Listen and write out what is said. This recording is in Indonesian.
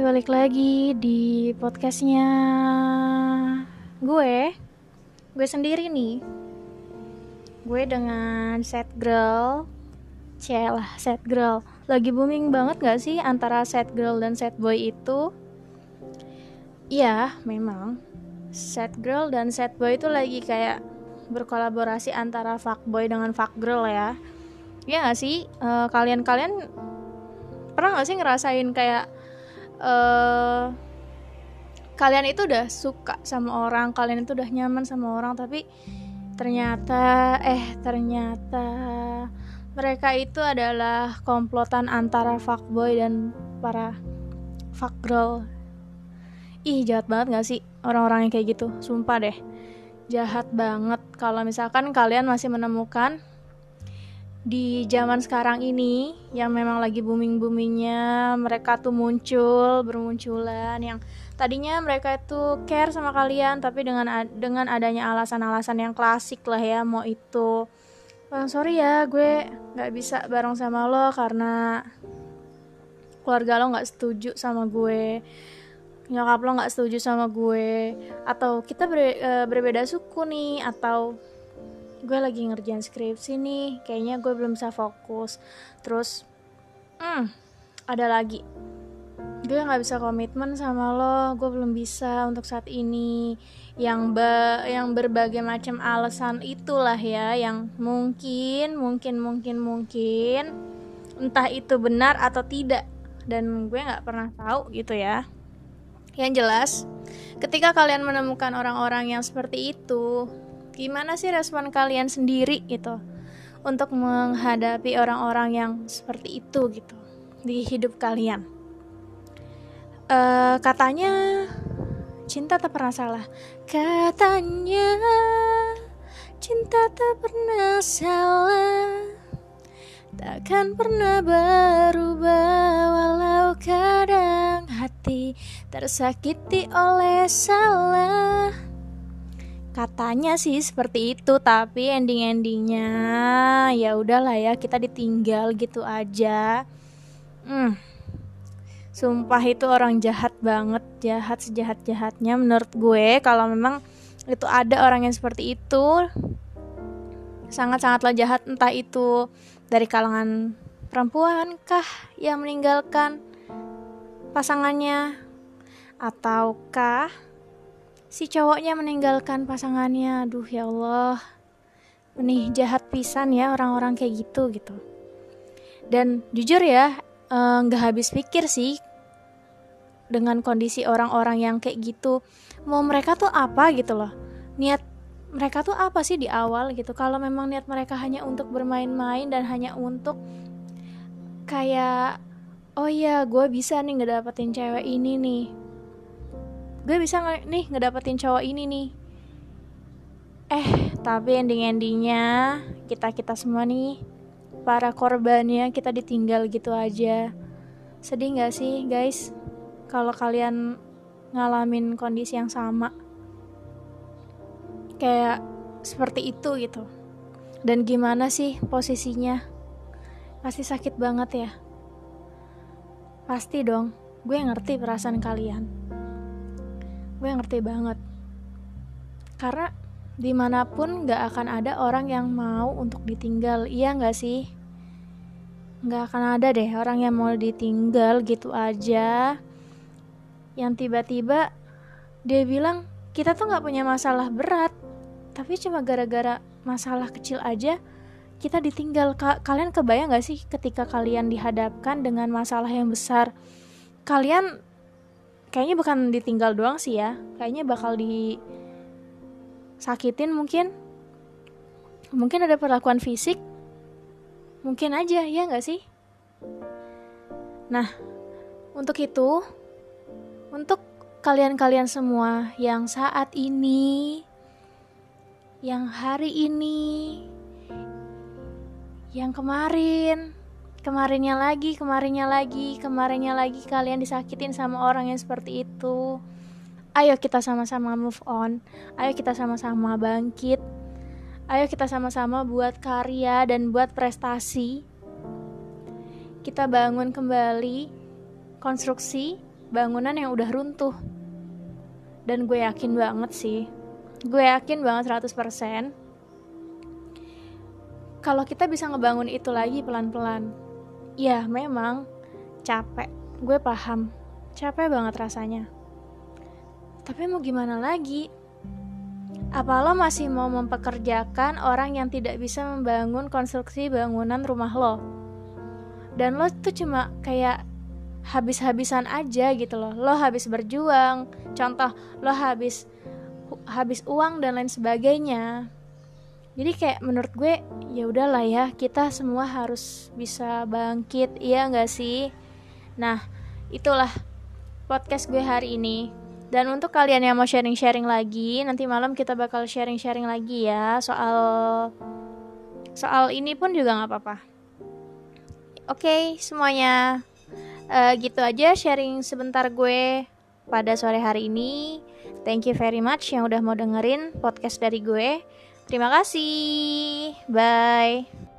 balik lagi di podcastnya gue. Gue sendiri nih. Gue dengan set girl. Celah set girl. Lagi booming banget gak sih antara set girl dan set boy itu? Iya, memang. Set girl dan set boy itu lagi kayak berkolaborasi antara fuckboy dengan fuck girl ya. Iya gak sih? Eh, kalian-kalian pernah gak sih ngerasain kayak uh, kalian itu udah suka sama orang kalian itu udah nyaman sama orang tapi ternyata eh ternyata mereka itu adalah komplotan antara fuckboy dan para fuck girl ih jahat banget gak sih orang-orang yang kayak gitu? Sumpah deh jahat banget. Kalau misalkan kalian masih menemukan di zaman sekarang ini yang memang lagi booming-boomingnya mereka tuh muncul bermunculan yang tadinya mereka itu care sama kalian tapi dengan dengan adanya alasan-alasan yang klasik lah ya mau itu. Oh, sorry ya gue nggak bisa bareng sama lo karena keluarga lo nggak setuju sama gue nyokap lo nggak setuju sama gue atau kita ber, e, berbeda suku nih atau gue lagi ngerjain skripsi nih kayaknya gue belum bisa fokus. Terus hmm ada lagi. Gue nggak bisa komitmen sama lo gue belum bisa untuk saat ini. Yang be yang berbagai macam alasan itulah ya yang mungkin mungkin mungkin mungkin entah itu benar atau tidak. Dan gue nggak pernah tahu gitu ya. Yang jelas ketika kalian menemukan orang-orang yang seperti itu gimana sih respon kalian sendiri gitu untuk menghadapi orang-orang yang seperti itu gitu di hidup kalian? Uh, katanya cinta tak pernah salah. Katanya cinta tak pernah salah. Takkan pernah berubah walau kadang hati tersakiti oleh salah katanya sih seperti itu tapi ending endingnya ya udahlah ya kita ditinggal gitu aja. Hmm. Sumpah itu orang jahat banget jahat sejahat jahatnya menurut gue. Kalau memang itu ada orang yang seperti itu sangat sangatlah jahat entah itu dari kalangan perempuan kah yang meninggalkan pasangannya ataukah si cowoknya meninggalkan pasangannya. Aduh ya Allah. Nih jahat pisan ya orang-orang kayak gitu gitu. Dan jujur ya eh, nggak habis pikir sih dengan kondisi orang-orang yang kayak gitu. Mau mereka tuh apa gitu loh? Niat mereka tuh apa sih di awal gitu? Kalau memang niat mereka hanya untuk bermain-main dan hanya untuk kayak oh iya gue bisa nih ngedapetin cewek ini nih gue bisa nggak nih ngedapetin cowok ini nih. Eh tapi ending-endingnya kita kita semua nih para korbannya kita ditinggal gitu aja. Sedih nggak sih guys? Kalau kalian ngalamin kondisi yang sama. Kayak seperti itu gitu. Dan gimana sih posisinya? Pasti sakit banget ya. Pasti dong. Gue ngerti perasaan kalian gue ngerti banget. Karena di mana pun gak akan ada orang yang mau untuk ditinggal. Iya gak sih? Gak akan ada deh orang yang mau ditinggal gitu aja. Yang tiba-tiba dia bilang kita tuh gak punya masalah berat tapi cuma gara-gara masalah kecil aja kita ditinggal. Ka kalian kebayang gak sih ketika kalian dihadapkan dengan masalah yang besar? Kalian kayaknya bukan ditinggal doang sih ya. Kayaknya bakal disakitin mungkin. Mungkin ada perlakuan fisik. Mungkin aja ya nggak sih? Nah untuk itu untuk kalian-kalian semua yang saat ini yang hari ini yang kemarin kemarinnya lagi, kemarinnya lagi, kemarinnya lagi kalian disakitin sama orang yang seperti itu. Ayo kita sama-sama move on. Ayo kita sama-sama bangkit. Ayo kita sama-sama buat karya dan buat prestasi. Kita bangun kembali konstruksi bangunan yang udah runtuh dan gue yakin banget sih gue yakin banget 100% kalau kita bisa ngebangun itu lagi pelan-pelan ya memang. Capek. Gue paham. Capek banget rasanya. Tapi mau gimana lagi? Apa lo masih mau mempekerjakan orang yang tidak bisa membangun konstruksi bangunan rumah lo? Dan lo tuh cuma kayak habis-habisan aja gitu loh. Lo habis berjuang. Contoh lo habis habis uang dan lain sebagainya jadi kayak menurut gue ya udahlah ya kita semua harus bisa bangkit iya nggak sih? Nah itulah podcast gue hari ini. Dan untuk kalian yang mau sharing-sharing lagi nanti malam kita bakal sharing-sharing lagi ya soal soal ini pun juga nggak apa-apa. Oke okay, semuanya. Uh, gitu aja sharing sebentar gue pada sore hari ini. Thank you very much yang udah mau dengerin podcast dari gue Terima kasih. Bye.